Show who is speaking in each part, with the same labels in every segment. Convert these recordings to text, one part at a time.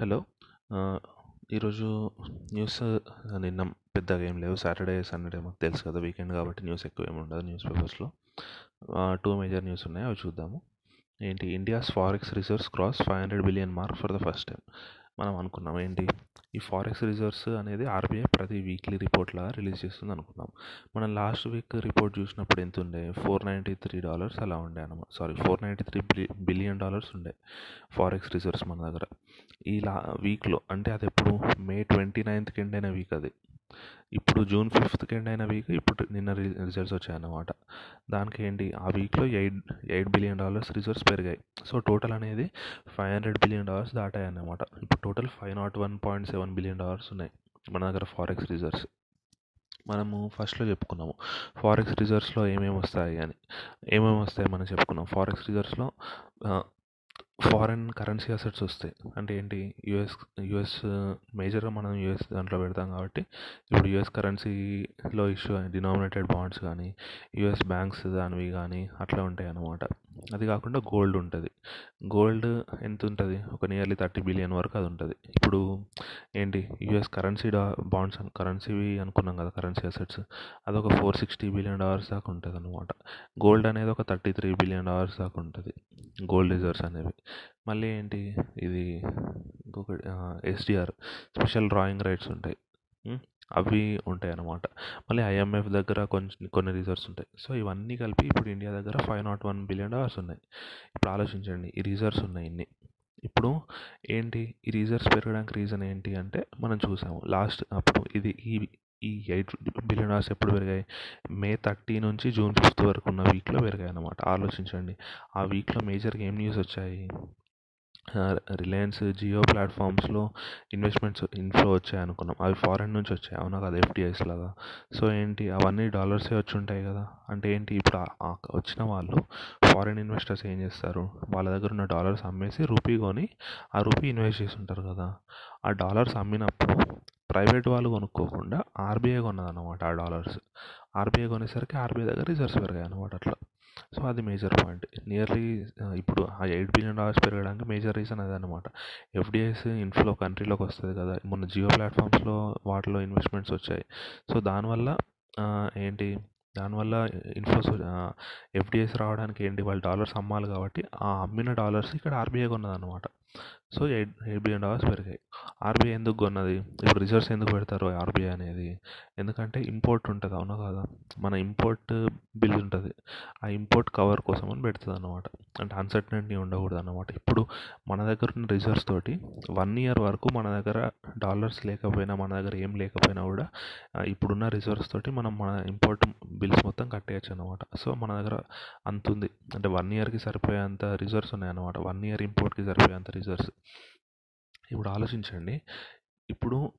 Speaker 1: Hello. ఈరోజు news నిన్న పెద్దగా ఏం లేవు. సాటర్డే సండే మాకు తెలుసు కదా వీకెండ్ కాబట్టి న్యూస్ ఎక్కువ ఏమి ఉండదు న్యూస్ పేపర్స్లో. టూ మేజర్ న్యూస్ ఉన్నాయి. అవి చూద్దాము. ఏంటి? India's forex reserves cross five hundred billion mark for the first time. మనం అనుకున్నాం. ఏంటి? ఈ ఫారెక్స్ రిజర్వ్స్ అనేది ఆర్బీఐ ప్రతి వీక్లీ రిపోర్ట్ లాగా రిలీజ్ చేస్తుంది అనుకున్నాం మనం లాస్ట్ వీక్ రిపోర్ట్ చూసినప్పుడు ఎంత ఉండే ఫోర్ నైంటీ త్రీ డాలర్స్ అలా ఉండే అనమాట sorry four ninety three billion dollars ఉండే ఫారెక్స్ రిజర్వ్స్ మన దగ్గర. ఈ లా వీక్లో అంటే అది ఎప్పుడు మే ట్వంటీ నైన్త్కి ఎండ్ అయిన వీక్ అది. ఇప్పుడు జూన్ ఫిఫ్త్కి ఎండ్ అయిన వీక్ ఇప్పుడు నిన్న రిజల్ట్స్ వచ్చాయన్నమాట. దానికి ఏంటి ఆ వీక్లో eight eight billion dollars reserves పెరిగాయి. సో టోటల్ అనేది ఫైవ్ హండ్రెడ్ బిలియన్ డాలర్స్ దాటాయి అన్నమాట ఇప్పుడు total five nought one point seven billion dollars ఉన్నాయి మన దగ్గర ఫారెక్స్ రిజర్వ్స్. మనము ఫస్ట్లో చెప్పుకున్నాము ఫారెక్స్ రిజర్వ్స్లో ఏమేమి వస్తాయి అని. ఏమేమి వస్తాయి మనం చెప్పుకున్నాం. ఫారెక్స్ రిజర్వ్స్లో ఫారెన్ కరెన్సీ అసెట్స్ వస్తాయి. అంటే ఏంటి? యుఎస్ యుఎస్ మేజర్గా మనం యుఎస్ దాంట్లో పెడతాం కాబట్టి ఇప్పుడు యుఎస్ కరెన్సీలో ఇష్యూ డినామినేటెడ్ బాండ్స్ కానీ యుఎస్ బ్యాంక్స్ దానివి కానీ అట్లా ఉంటాయి అన్నమాట అది కాకుండా గోల్డ్ ఉంటుంది. గోల్డ్ ఎంత ఉంటుంది ఒక నియర్లీ థర్టీ బిలియన్ వరకు అది ఉంటుంది. ఇప్పుడు ఏంటి? యుఎస్ కరెన్సీ డా బాండ్స్ కరెన్సీవి అనుకున్నాం కదా కరెన్సీ అసెట్స్. అదొక ఫోర్ సిక్స్టీ బిలియన్ డాలర్స్ దాకా ఉంటుంది అనమాట గోల్డ్ అనేది ఒక థర్టీ త్రీ బిలియన్ డాలర్స్ దాకా ఉంటుంది. గోల్డ్ రిజర్వ్స్ అనేవి. మళ్ళీ ఏంటి? ఇది ఇంకొకటి ఎస్డిఆర్. స్పెషల్ డ్రాయింగ్ రైట్స్ ఉంటాయి. అవి ఉంటాయి అన్నమాట మళ్ళీ ఐఎంఎఫ్ దగ్గర కొంచెం కొన్ని రిజర్వ్స్ ఉంటాయి. సో ఇవన్నీ కలిపి ఇప్పుడు ఇండియా దగ్గర five nought one billion dollars ఉన్నాయి. ఇప్పుడు ఆలోచించండి ఈ రిజర్వ్స్ ఉన్నాయి ఇన్ని. ఇప్పుడు ఏంటి? ఈ రిజర్వ్స్ పెరగడానికి రీజన్ ఏంటి అంటే మనం చూసాము లాస్ట్ అప్పుడు ఇది ఈ ఈ ఎయిట్ బిలియన్ డాలర్స్ ఎప్పుడు పెరిగాయి? మే థర్టీ నుంచి జూన్ ఫిఫ్త్ వరకు ఉన్న వీక్లో పెరిగాయి అన్నమాట. ఆలోచించండి ఆ వీక్లో మేజర్గా ఏం న్యూస్ వచ్చాయి? రిలయన్స్ జియో ప్లాట్ఫామ్స్లో ఇన్వెస్ట్మెంట్స్ ఇన్ఫ్లో వచ్చాయి అనుకున్నాం. అవి ఫారెన్ నుంచి వచ్చాయి. అవునా కదా? ఎఫ్డిఐస్ లాగా. సో ఏంటి? అవన్నీ డాలర్సే వచ్చి ఉంటాయి కదా? అంటే ఏంటి? ఇప్పుడు వచ్చిన వాళ్ళు ఫారిన్ ఇన్వెస్టర్స్ ఏం చేస్తారు? వాళ్ళ దగ్గర ఉన్న డాలర్స్ అమ్మేసి రూపీ కొని ఆ రూపీ ఇన్వెస్ట్ చేసి ఉంటారు కదా? ఆ డాలర్స్ అమ్మినప్పుడు ప్రైవేట్ వాళ్ళు కొనుక్కోకుండా ఆర్బీఐ కొన్నదన్నమాట ఆ డాలర్స్. ఆర్బీఐ కొనేసరికి ఆర్బీఐ దగ్గర రిజర్వ్స్ పెరిగాయి అనమాట అట్లా. సో అది మేజర్ పాయింట్. నియర్లీ ఇప్పుడు ఆ ఎయిట్ బిలియన్ డాలర్స్ పెరగడానికి మేజర్ రీజన్ అదే అనమాట ఎఫ్డిఐస్ ఇన్ఫ్లో కంట్రీలోకి వస్తుంది కదా. మొన్న జియో ప్లాట్ఫామ్స్లో వాటిలో ఇన్వెస్ట్మెంట్స్ వచ్చాయి. సో దానివల్ల ఏంటి? దానివల్ల ఇన్ఫ్లోస్ ఎఫ్డిఐస్ రావడానికి ఏంటి? వాళ్ళు డాలర్స్ అమ్మాలి కాబట్టి ఆ అమ్మిన డాలర్స్ ఇక్కడ RBI కొన్నదన్నమాట. So eight eight billion dollars పెరిగాయి. ఆర్బీఐ ఎందుకు కొన్నది? ఇప్పుడు రిజర్వ్స్ ఎందుకు పెడతారు ఆర్బీఐ అనేది? ఎందుకంటే ఇంపోర్ట్ ఉంటుంది అవునా కదా? మన ఇంపోర్ట్ బిల్ ఉంటుంది. ఆ ఇంపోర్ట్ కవర్ కోసం అని పెడుతుంది అనమాట అంటే అన్సర్టనిటీ ఉండకూడదు అనమాట ఇప్పుడు మన దగ్గర ఉన్న రిజర్వ్స్ తోటి వన్ ఇయర్ వరకు మన దగ్గర డాలర్స్ లేకపోయినా మన దగ్గర ఏం లేకపోయినా కూడా ఇప్పుడున్న రిజర్వ్స్ తోటి మనం మన ఇంపోర్ట్ బిల్స్ మొత్తం కట్టేయచ్చు అనమాట సో మన దగ్గర అంత ఉంది అంటే వన్ ఇయర్కి సరిపోయేంత రిజర్వ్స్ ఉన్నాయి అనమాట వన్ ఇయర్ ఇంపోర్ట్కి సరిపోయేంత రిజర్వ్స్. ఇప్పుడు ఆలోచించండి. ఇప్పుడు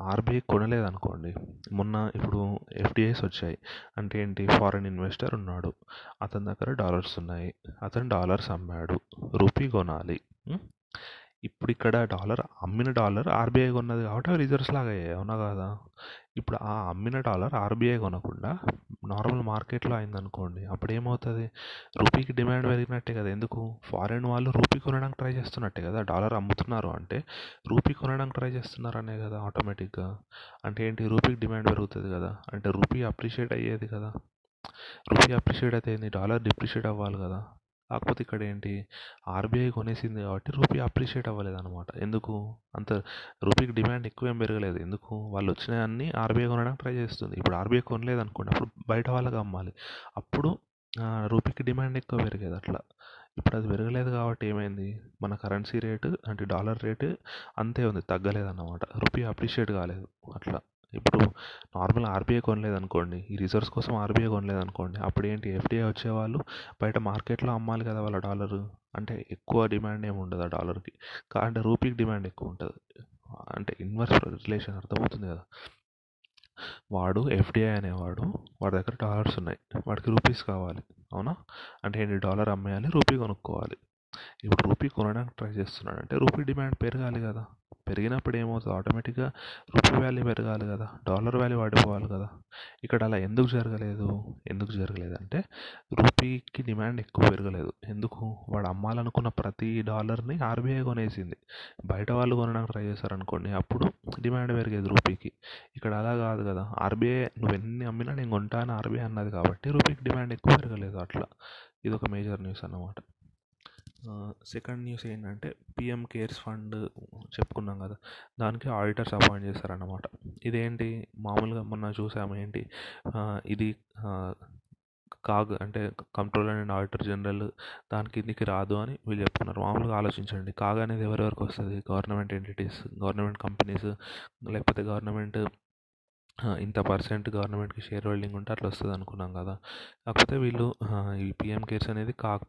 Speaker 1: ఆర్బీఐ కొనలేదనుకోండి మొన్న ఇప్పుడు ఎఫ్డిఐస్ వచ్చాయి. అంటే ఏంటి? ఫారెన్ ఇన్వెస్టర్ ఉన్నాడు. అతని దగ్గర డాలర్స్ ఉన్నాయి. అతను డాలర్స్ అమ్మాడు. రూపీ కొనాలి. ఇప్పుడు ఇక్కడ డాలర్ అమ్మిన డాలర్ ఆర్బీఐ కొన్నది కాబట్టి అవి రిజర్వ్స్ లాగా అయ్యాయి అవునా కదా? ఇప్పుడు ఆ అమ్మిన డాలర్ ఆర్బీఐ కొనకుండా నార్మల్ మార్కెట్లో అయిందనుకోండి అప్పుడు ఏమవుతుంది రూపీకి డిమాండ్ పెరిగినట్టే కదా ఎందుకు? ఫారెన్ వాళ్ళు రూపీ కొనడానికి ట్రై చేస్తున్నట్టే కదా డాలర్ అమ్ముతున్నారు అంటే రూపీ కొనడానికి ట్రై చేస్తున్నారనే కదా ఆటోమేటిక్గా. అంటే ఏంటి? రూపీకి డిమాండ్ పెరుగుతుంది కదా అంటే రూపీ అప్రిషియేట్ అయ్యేది కదా. రూపీ అప్రిషియేట్ అయితే డాలర్ డిప్రిషియేట్ అవ్వాలి కదా. కాకపోతే ఇక్కడ ఏంటి ఆర్బీఐ కొనేసింది కాబట్టి రూపీ అప్రిషియేట్ అవ్వలేదు అనమాట ఎందుకు? అంత రూపీకి డిమాండ్ ఎక్కువ ఏం పెరగలేదు. ఎందుకు? వాళ్ళు వచ్చినాయన్నీ ఆర్బీఐ కొనడానికి ట్రై చేస్తుంది. ఇప్పుడు ఆర్బీఐ కొనలేదు అనుకోండి అప్పుడు బయట వాళ్ళకి అమ్మాలి. అప్పుడు రూపీకి డిమాండ్ ఎక్కువ పెరిగేది అట్లా. ఇప్పుడు అది పెరగలేదు కాబట్టి ఏమైంది? మన కరెన్సీ రేటు అంటే డాలర్ రేటు అంతే ఉంది తగ్గలేదు అన్నమాట రూపీ అప్రిషియేట్ కాలేదు అట్లా. ఇప్పుడు నార్మల్ ఆర్బీఐ కొనలేదు అనుకోండి ఈ రిజర్వ్స్ కోసం ఆర్బీఐ కొనలేదు అనుకోండి అప్పుడు ఏంటి ఎఫ్డీఐ వచ్చేవాళ్ళు బయట మార్కెట్లో అమ్మాలి కదా వాళ్ళ డాలరు అంటే ఎక్కువ డిమాండ్ ఏమి ఉండదు ఆ డాలర్కి. కానీ రూపీకి డిమాండ్ ఎక్కువ ఉంటుంది. అంటే ఇన్వర్స్ రిలేషన్ అర్థమవుతుంది కదా. వాడు ఎఫ్డిఐ అనేవాడు వాడి దగ్గర డాలర్స్ ఉన్నాయి వాడికి రూపీస్ కావాలి అవునా? అంటే ఏంటి డాలర్ అమ్మేయాలి రూపీ కొనుక్కోవాలి. ఇప్పుడు రూపీ కొనడానికి ట్రై చేస్తున్నాడు అంటే రూపీ డిమాండ్ పెరగాలి కదా. పెరిగినప్పుడు ఏమవుతుంది ఆటోమేటిక్గా రూపీ వాల్యూ పెరగాలి కదా డాలర్ వాల్యూ పడిపోవాలి కదా. ఇక్కడ అలా ఎందుకు జరగలేదు? ఎందుకు జరగలేదు అంటే రూపీకి డిమాండ్ ఎక్కువ పెరగలేదు. ఎందుకు? వాడు అమ్మాలనుకున్న ప్రతి డాలర్ని ఆర్బీఐ కొనేసింది. బయట వాళ్ళు కొనడానికి ట్రై చేశారనుకోండి అప్పుడు డిమాండ్ పెరిగేది రూపీకి. ఇక్కడ అలా కాదు కదా ఆర్బీఐ నువ్వు ఎన్ని అమ్మినా నేను కొంటా అని ఆర్బీఐ అన్నది కాబట్టి రూపీకి డిమాండ్ ఎక్కువ పెరగలేదు అట్లా. ఇది ఒక మేజర్ న్యూస్ అన్నమాట. సెకండ్ న్యూస్ ఏంటంటే పిఎం కేర్స్ ఫండ్ చెప్పుకున్నాం కదా దానికి ఆడిటర్స్ అపాయింట్ చేస్తారన్నమాట. ఇదేంటి? మామూలుగా మొన్న చూసాము ఏంటి? ఇది కాగ్ అంటే కంట్రోలర్ అండ్ ఆడిటర్ జనరల్ దాని కిందికి రాదు అని వీళ్ళు చెప్తున్నారు మామూలుగా ఆలోచించండి. కాగ్ అనేది ఎవరెవరికి వస్తుంది? గవర్నమెంట్ ఎంటిటీస్ గవర్నమెంట్ కంపెనీస్ లేకపోతే గవర్నమెంట్ ఇంత పర్సెంట్ గవర్నమెంట్కి షేర్ హోల్డింగ్ ఉంటే అట్లా వస్తుంది అనుకున్నాం కదా. కాకపోతే వీళ్ళు ఈ పిఎం కేర్స్ అనేది కాక్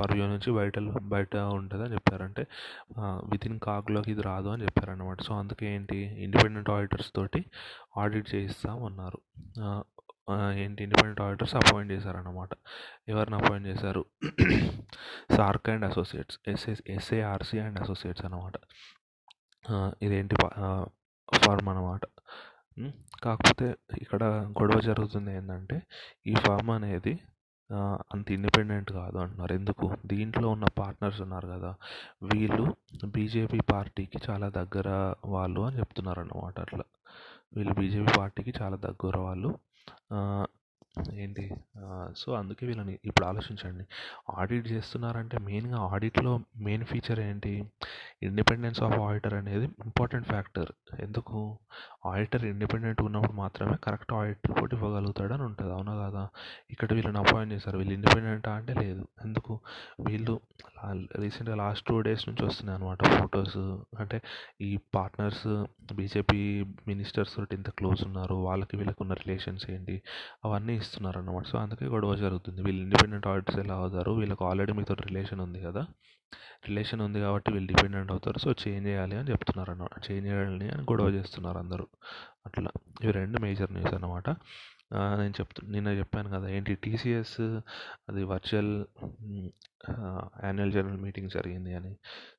Speaker 1: పర్వ్యూ నుంచి బయట బయట ఉంటుంది అని చెప్పారంటే వితిన్ కాక్లోకి ఇది రాదు అని చెప్పారన్నమాట. సో అందుకే ఏంటి ఇండిపెండెంట్ ఆడిటర్స్ తోటి ఆడిట్ చేయిస్తామన్నారు ఏంటి ఇండిపెండెంట్ ఆడిటర్స్ అపాయింట్ చేశారన్నమాట. ఎవరిని అపాయింట్ చేశారు? SARC and associates SS SARC and associates అనమాట ఇదేంటి ఫార్మ్ అనమాట కాకపోతే ఇక్కడ గొడవ జరుగుతుంది ఏంటంటే ఈ ఫార్మ్ అనేది అంత ఇండిపెండెంట్ కాదు అంటున్నారు. ఎందుకు? దీంట్లో ఉన్న పార్ట్నర్స్ ఉన్నారు కదా వీళ్ళు బీజేపీ పార్టీకి చాలా దగ్గర వాళ్ళు అని చెప్తున్నారు అన్నమాట అట్లా. వీళ్ళు బీజేపీ పార్టీకి చాలా దగ్గర వాళ్ళు. ఏంటి? సో అందుకే వీళ్ళని ఇప్పుడు ఆలోచించండి. ఆడిట్ చేస్తున్నారంటే మెయిన్గా ఆడిట్లో మెయిన్ ఫీచర్ ఏంటి? ఇండిపెండెన్స్ ఆఫ్ ఆడిటర్ అనేది ఇంపార్టెంట్ ఫ్యాక్టర్. ఎందుకు? ఆడిటర్ ఇండిపెండెంట్ ఉన్నప్పుడు మాత్రమే కరెక్ట్ ఆడిట్ రిపోర్ట్ ఇవ్వగలుగుతాడు అని ఉంటుంది. అవునా కదా? ఇక్కడ వీళ్ళని అపాయింట్ చేశారు. వీళ్ళు ఇండిపెండెంటా అంటే లేదు. ఎందుకు? వీళ్ళు రీసెంట్గా లాస్ట్ టూ డేస్ నుంచి వస్తున్నాయి అనమాట ఫొటోస్ అంటే ఈ పార్ట్నర్స్ బీజేపీ మినిస్టర్స్ తోటి ఎంత క్లోజ్ ఉన్నారు. వాళ్ళకి వీళ్ళకి ఉన్న రిలేషన్స్ ఏంటి? అవన్నీ ఇస్తున్నారు అన్నమాట సో అందుకే గొడవ జరుగుతుంది. వీళ్ళు ఇండిపెండెంట్ ఆడిటర్స్ ఎలా అవుతారు? వీళ్ళకి ఆల్రెడీ మీతో రిలేషన్ ఉంది కదా? రిలేషన్ ఉంది కాబట్టి వీళ్ళు డిపెండెంట్ అవుతారు. సో చేంజ్ చేయాలి అని చెప్తున్నారు అన్నమాట చేంజ్ చేయాలి అని గొడవ చేస్తున్నారు అందరూ. అట్లా. ఇవి రెండు మేజర్ న్యూస్ అనమాట నేను చెప్తు నిన్న చెప్పాను కదా ఏంటి టీసీఎస్ అది వర్చువల్ యాన్యువల్ జనరల్ మీటింగ్ జరిగింది అని.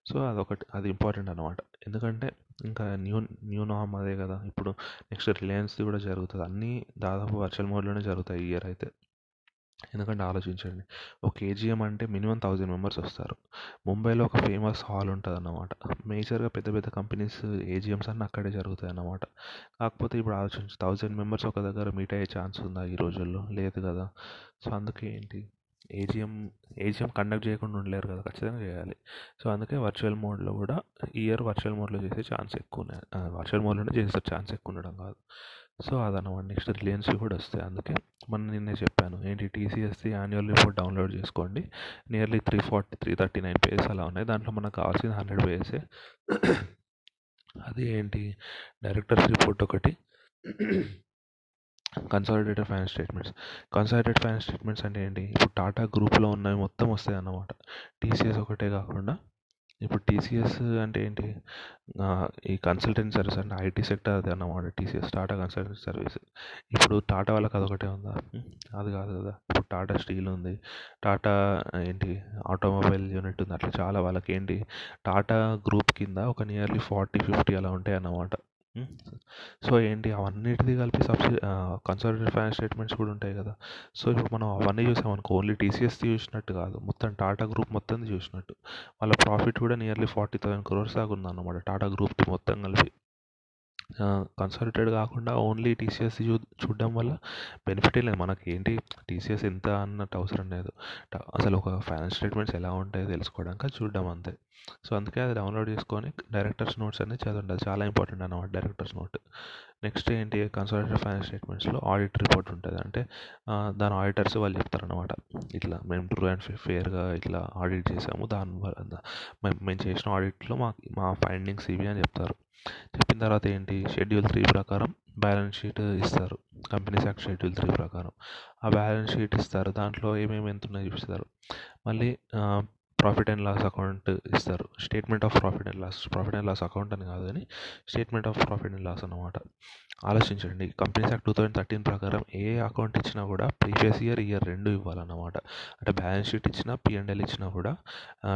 Speaker 1: సో అదొకటి అది ఇంపార్టెంట్ అనమాట ఎందుకంటే ఇంకా న్యూ న్యూ నామ్ అదే కదా. ఇప్పుడు నెక్స్ట్ రిలయన్స్ది కూడా జరుగుతుంది. అన్నీ దాదాపు వర్చువల్ మోడ్లోనే జరుగుతాయి ఈ ఇయర్ అయితే. ఎందుకంటే ఆలోచించండి. ఒక కేజీఎం అంటే మినిమం థౌజండ్ మెంబర్స్ వస్తారు. ముంబైలో ఒక ఫేమస్ హాల్ ఉంటుంది అన్నమాట మేజర్గా పెద్ద పెద్ద కంపెనీస్ ఏజిఎమ్స్ అన్నీ అక్కడే జరుగుతాయి అన్నమాట కాకపోతే ఇప్పుడు ఆలోచించు థౌజండ్ మెంబర్స్ ఒక దగ్గర మీట్ అయ్యే ఛాన్స్ ఉందా ఈ రోజుల్లో? లేదు కదా. సో అందుకే ఏంటి? ఏజిఎం ఏజిఎం కండక్ట్ చేయకుండా ఉండలేరు కదా ఖచ్చితంగా చేయాలి. సో అందుకే వర్చువల్ మోడ్లో కూడా ఇయర్ వర్చువల్ మోడ్లో చేసే ఛాన్స్ ఎక్కువ ఉన్నాయి. వర్చువల్ మోడ్లోనే చేసే ఛాన్స్ ఎక్కువ ఉండడం కాదు. సో అదనమాట నెక్స్ట్ రిలయన్స్వి కూడా వస్తాయి. అందుకే మనం నిన్నే చెప్పాను. ఏంటి? టీసీఎస్ది యాన్యువల్ రిపోర్ట్ డౌన్లోడ్ చేసుకోండి. Nearly three forty three thirty nine pages అలా ఉన్నాయి. దాంట్లో మనకు కావాల్సిన హండ్రెడ్ పేజెసే అది ఏంటి? డైరెక్టర్స్ రిపోర్ట్ ఒకటి. Consolidated finance statements. Consolidated finance statements అంటే ఏంటి? ఇప్పుడు టాటా గ్రూప్లో ఉన్నవి మొత్తం వస్తాయి అన్నమాట టీసీఎస్ ఒకటే కాకుండా ఇప్పుడు టీసీఎస్ అంటే ఏంటి? ఈ కన్సల్టెంట్ సర్వీస్ అంటే ఐటీ సెక్టర్ అది అన్నమాట. టీసీఎస్ టాటా కన్సల్టెంట్ సర్వీస్ ఇప్పుడు టాటా వాళ్ళకి అదొకటే ఉందా? అది కాదు కదా. ఇప్పుడు టాటా స్టీల్ ఉంది. టాటా ఏంటి? ఆటోమొబైల్ యూనిట్ ఉంది. అట్లా చాలా వాళ్ళకి ఏంటి? టాటా గ్రూప్ కింద ఒక నియర్లీ ఫార్టీ ఫిఫ్టీ అలా ఉంటాయి అన్నమాట. సో ఏంటి అవన్నిటిది కలిపి సబ్సిడీ కన్సాలిడేటెడ్ ఫైనాన్స్ స్టేట్మెంట్స్ కూడా ఉంటాయి కదా. సో ఇప్పుడు మనం అవన్నీ చూసామనుకో ఓన్లీ టీసీఎస్ది చూసినట్టు కాదు. మొత్తం టాటా గ్రూప్ మొత్తం చూసినట్టు. వాళ్ళ ప్రాఫిట్ కూడా నియర్లీ ఫార్టీ థౌసండ్ క్రోర్స్ దాకా ఉందన్నమాట టాటా గ్రూప్ది మొత్తం కలిపి. కన్సల్టెడ్ కాకుండా ఓన్లీ టీసీఎస్ చూ చూడడం వల్ల బెనిఫిట్ లేదు. మనకి ఏంటి టీసీఎస్ ఎంత అన్నట్టు అవసరం లేదు. అసలు ఒక ఫైనాన్స్ స్టేట్మెంట్స్ ఎలా ఉంటాయో తెలుసుకోవడానికి చూడడం అంతే. సో అందుకే అది డౌన్లోడ్ చేసుకొని డైరెక్టర్స్ నోట్స్ అనేది చదవండి. అది చాలా ఇంపార్టెంట్ అన్నమాట డైరెక్టర్స్ నోట్ నెక్స్ట్ ఏంటి కన్సల్టెడ్ ఫైనాన్స్ స్టేట్మెంట్స్లో ఆడిట్ రిపోర్ట్ ఉంటుంది. అంటే దాని ఆడిటర్స్ వాళ్ళు చెప్తారనమాట ఇట్లా మేము ట్రూ అండ్ ఫేర్గా ఇట్లా ఆడిట్ చేసాము. దాని మేము మేము చేసిన ఆడిట్లో మా మా ఫైండింగ్స్ ఇవి అని చెప్తారు. చెప్పిన తర్వాత ఏంటి? షెడ్యూల్ త్రీ ప్రకారం బ్యాలెన్స్ షీట్ ఇస్తారు. కంపెనీస్ యాక్ట్ షెడ్యూల్ త్రీ ప్రకారం. ఆ బ్యాలెన్స్ షీట్ ఇస్తారు. దాంట్లో ఏమేమి ఎంత ఉన్నాయో చూపిస్తారు. మళ్ళీ ప్రాఫిట్ అండ్ లాస్ అకౌంట్ ఇస్తారు. Statement of profit and loss profit and loss account అని కాదు కానీ statement of profit and loss అనమాట ఆలోచించండి. Companies act two thousand thirteen ప్రకారం ఏ అకౌంట్ ఇచ్చినా కూడా ప్రీవియస్ ఇయర్ ఇయర్ రెండు ఇవ్వాలన్నమాట. అంటే బ్యాలెన్స్ షీట్ ఇచ్చినా పిఎండ్ఎల్ ఇచ్చినా కూడా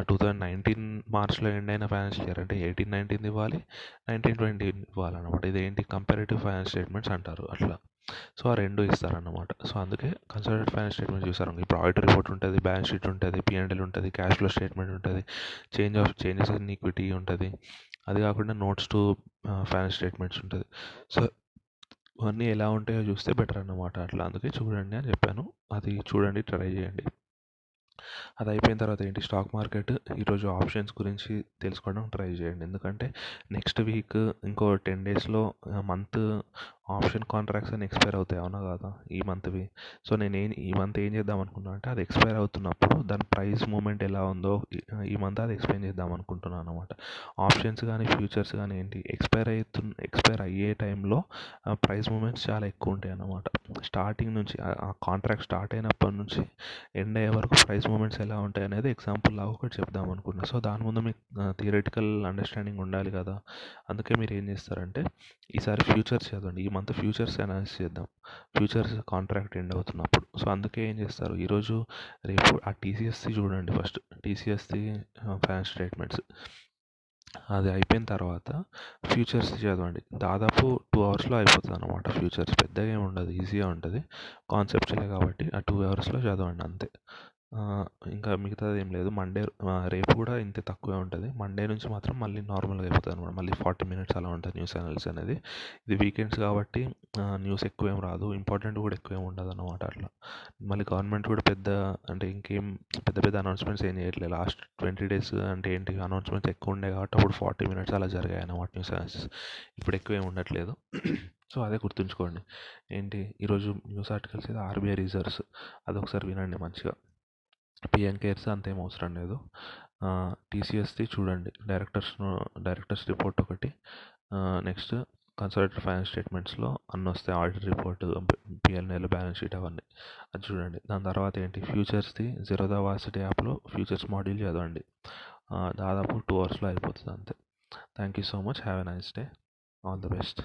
Speaker 1: టూ థౌజండ్ నైన్టీన్ మార్చ్లో ఎండ్ అయిన ఫైనాన్షియల్ ఇయర్ అంటే ఎయిటీన్ నైన్టీన్ ఇవ్వాలి. నైన్టీన్ ట్వంటీ ఇవ్వాలన్నమాట. ఇదేంటి? కంపారేటివ్ ఫైనాన్స్ స్టేట్మెంట్స్ అంటారు. అట్లా. సో ఆ రెండు ఇస్తారన్నమాట. సో అందుకే కన్సల్టెడ్ ఫైనాన్స్ స్టేట్మెంట్ చూసారు ఇప్పుడు ఆడిట్ రిపోర్ట్ ఉంటుంది బ్యాలెన్స్ షీట్ ఉంటుంది పిఎన్ఎల్ ఉంటుంది క్యాష్ ఫ్లో స్టేట్మెంట్ ఉంటుంది change of changes in equity ఉంటుంది. అది కాకుండా నోట్స్ టు ఫైనాన్స్ స్టేట్మెంట్స్ ఉంటుంది. సో ఇవన్నీ ఎలా ఉంటాయో చూస్తే బెటర్ అన్నమాట అట్లా. అందుకే చూడండి అని చెప్పాను. అది చూడండి ట్రై చేయండి. అది అయిపోయిన తర్వాత ఏంటి? స్టాక్ మార్కెట్ ఈరోజు ఆప్షన్స్ గురించి తెలుసుకోవడం ట్రై చేయండి. ఎందుకంటే నెక్స్ట్ వీక్ ఇంకో టెన్ డేస్లో మంత్ ఆప్షన్ కాంట్రాక్ట్స్ అని ఎక్స్పైర్ అవుతాయి అవునా కాదా? ఈ మంత్వి. సో నేను ఏం ఈ మంత్ ఏం చేద్దాం అనుకున్నా అంటే అది ఎక్స్పైర్ అవుతున్నప్పుడు దాని ప్రైస్ మూమెంట్ ఎలా ఉందో ఈ మంత్ అది ఎక్స్ప్లెయిన్ చేద్దాం అనుకుంటున్నాను అనమాట ఆప్షన్స్ కానీ ఫ్యూచర్స్ కానీ ఏంటి? ఎక్స్పైర్ అవుతు ఎక్స్పైర్ అయ్యే టైంలో ప్రైస్ మూమెంట్స్ చాలా ఎక్కువ ఉంటాయి అన్నమాట. స్టార్టింగ్ నుంచి ఆ కాంట్రాక్ట్ స్టార్ట్ అయినప్పటి నుంచి ఎండ్ అయ్యే వరకు ప్రైస్ మూమెంట్స్ ఎలా ఉంటాయి అనేది ఎగ్జాంపుల్ లాగా ఒకటి చెప్దాం అనుకున్నా. సో దాని ముందు మీకు థియరటికల్ అండర్స్టాండింగ్ ఉండాలి కదా? అందుకే మీరు ఏం చేస్తారంటే ఈసారి ఫ్యూచర్స్ చదవండి. ఈ మంత్ ఫ్యూచర్స్ అనాలిసిస్ చేద్దాం. ఫ్యూచర్స్ కాంట్రాక్ట్ ఎండ్ అవుతున్నప్పుడు. సో అందుకే ఏం చేస్తారు? ఈరోజు రేపు ఆ టీసీఎస్సి చూడండి ఫస్ట్ టీసీఎస్సి ఫైనాన్స్ స్టేట్మెంట్స్ అది అయిపోయిన తర్వాత ఫ్యూచర్స్ చదవండి. దాదాపు టూ అవర్స్లో అయిపోతుంది అనమాట ఫ్యూచర్స్ పెద్దగా ఏమి ఉండదు. ఈజీగా ఉంటుంది. కాన్సెప్ట్లే కాబట్టి ఆ టూ అవర్స్లో చదవండి అంతే. ఇంకా మిగతాది ఏం లేదు. మండే రేపు కూడా ఇంతే తక్కువే ఉంటుంది. మండే నుంచి మాత్రం మళ్ళీ నార్మల్గా అయిపోతుంది అనమాట మళ్ళీ ఫార్టీ మినిట్స్ అలా ఉంటుంది న్యూస్ ఛానల్స్ అనేది. ఇది వీకెండ్స్ కాబట్టి న్యూస్ ఎక్కువ ఏం రాదు. ఇంపార్టెంట్ కూడా ఎక్కువ ఏం ఉండదు అనమాట అట్లా. మళ్ళీ గవర్నమెంట్ కూడా పెద్ద అంటే ఇంకేం పెద్ద పెద్ద అనౌన్స్మెంట్స్ ఏం చేయట్లేదు. లాస్ట్ ట్వంటీ డేస్ అంటే ఏంటి? అనౌన్స్మెంట్స్ ఎక్కువ ఉండే కాబట్టి అప్పుడు ఫార్టీ మినిట్స్ అలా జరిగాయి అన్నమాట న్యూస్ ఛానల్స్ ఇప్పుడు ఎక్కువేం ఉండట్లేదు. సో అదే గుర్తుంచుకోండి. ఏంటి? ఈరోజు న్యూస్ ఆర్టికల్స్ అయితే ఆర్బీఐ రిజర్వ్స్. అదొకసారి వినండి మంచిగా. పిఎన్ కేర్స్ అంతేం అవసరం లేదు టీసీఎస్ది చూడండి. డైరెక్టర్స్ డైరెక్టర్స్ రిపోర్ట్ ఒకటి. నెక్స్ట్ కన్సల్టెడ్ ఫైనాన్స్ స్టేట్మెంట్స్లో అన్ని వస్తాయి audit report PLL balance sheet అవన్నీ. అది చూడండి. దాని తర్వాత ఏంటి? ఫ్యూచర్స్ది జీరోదా వాసిటీ యాప్లో ఫ్యూచర్స్ మాడ్యూల్ చదవండి. దాదాపు టూ అవర్స్లో అయిపోతుంది అంతే. Thank you so much have a nice day all the best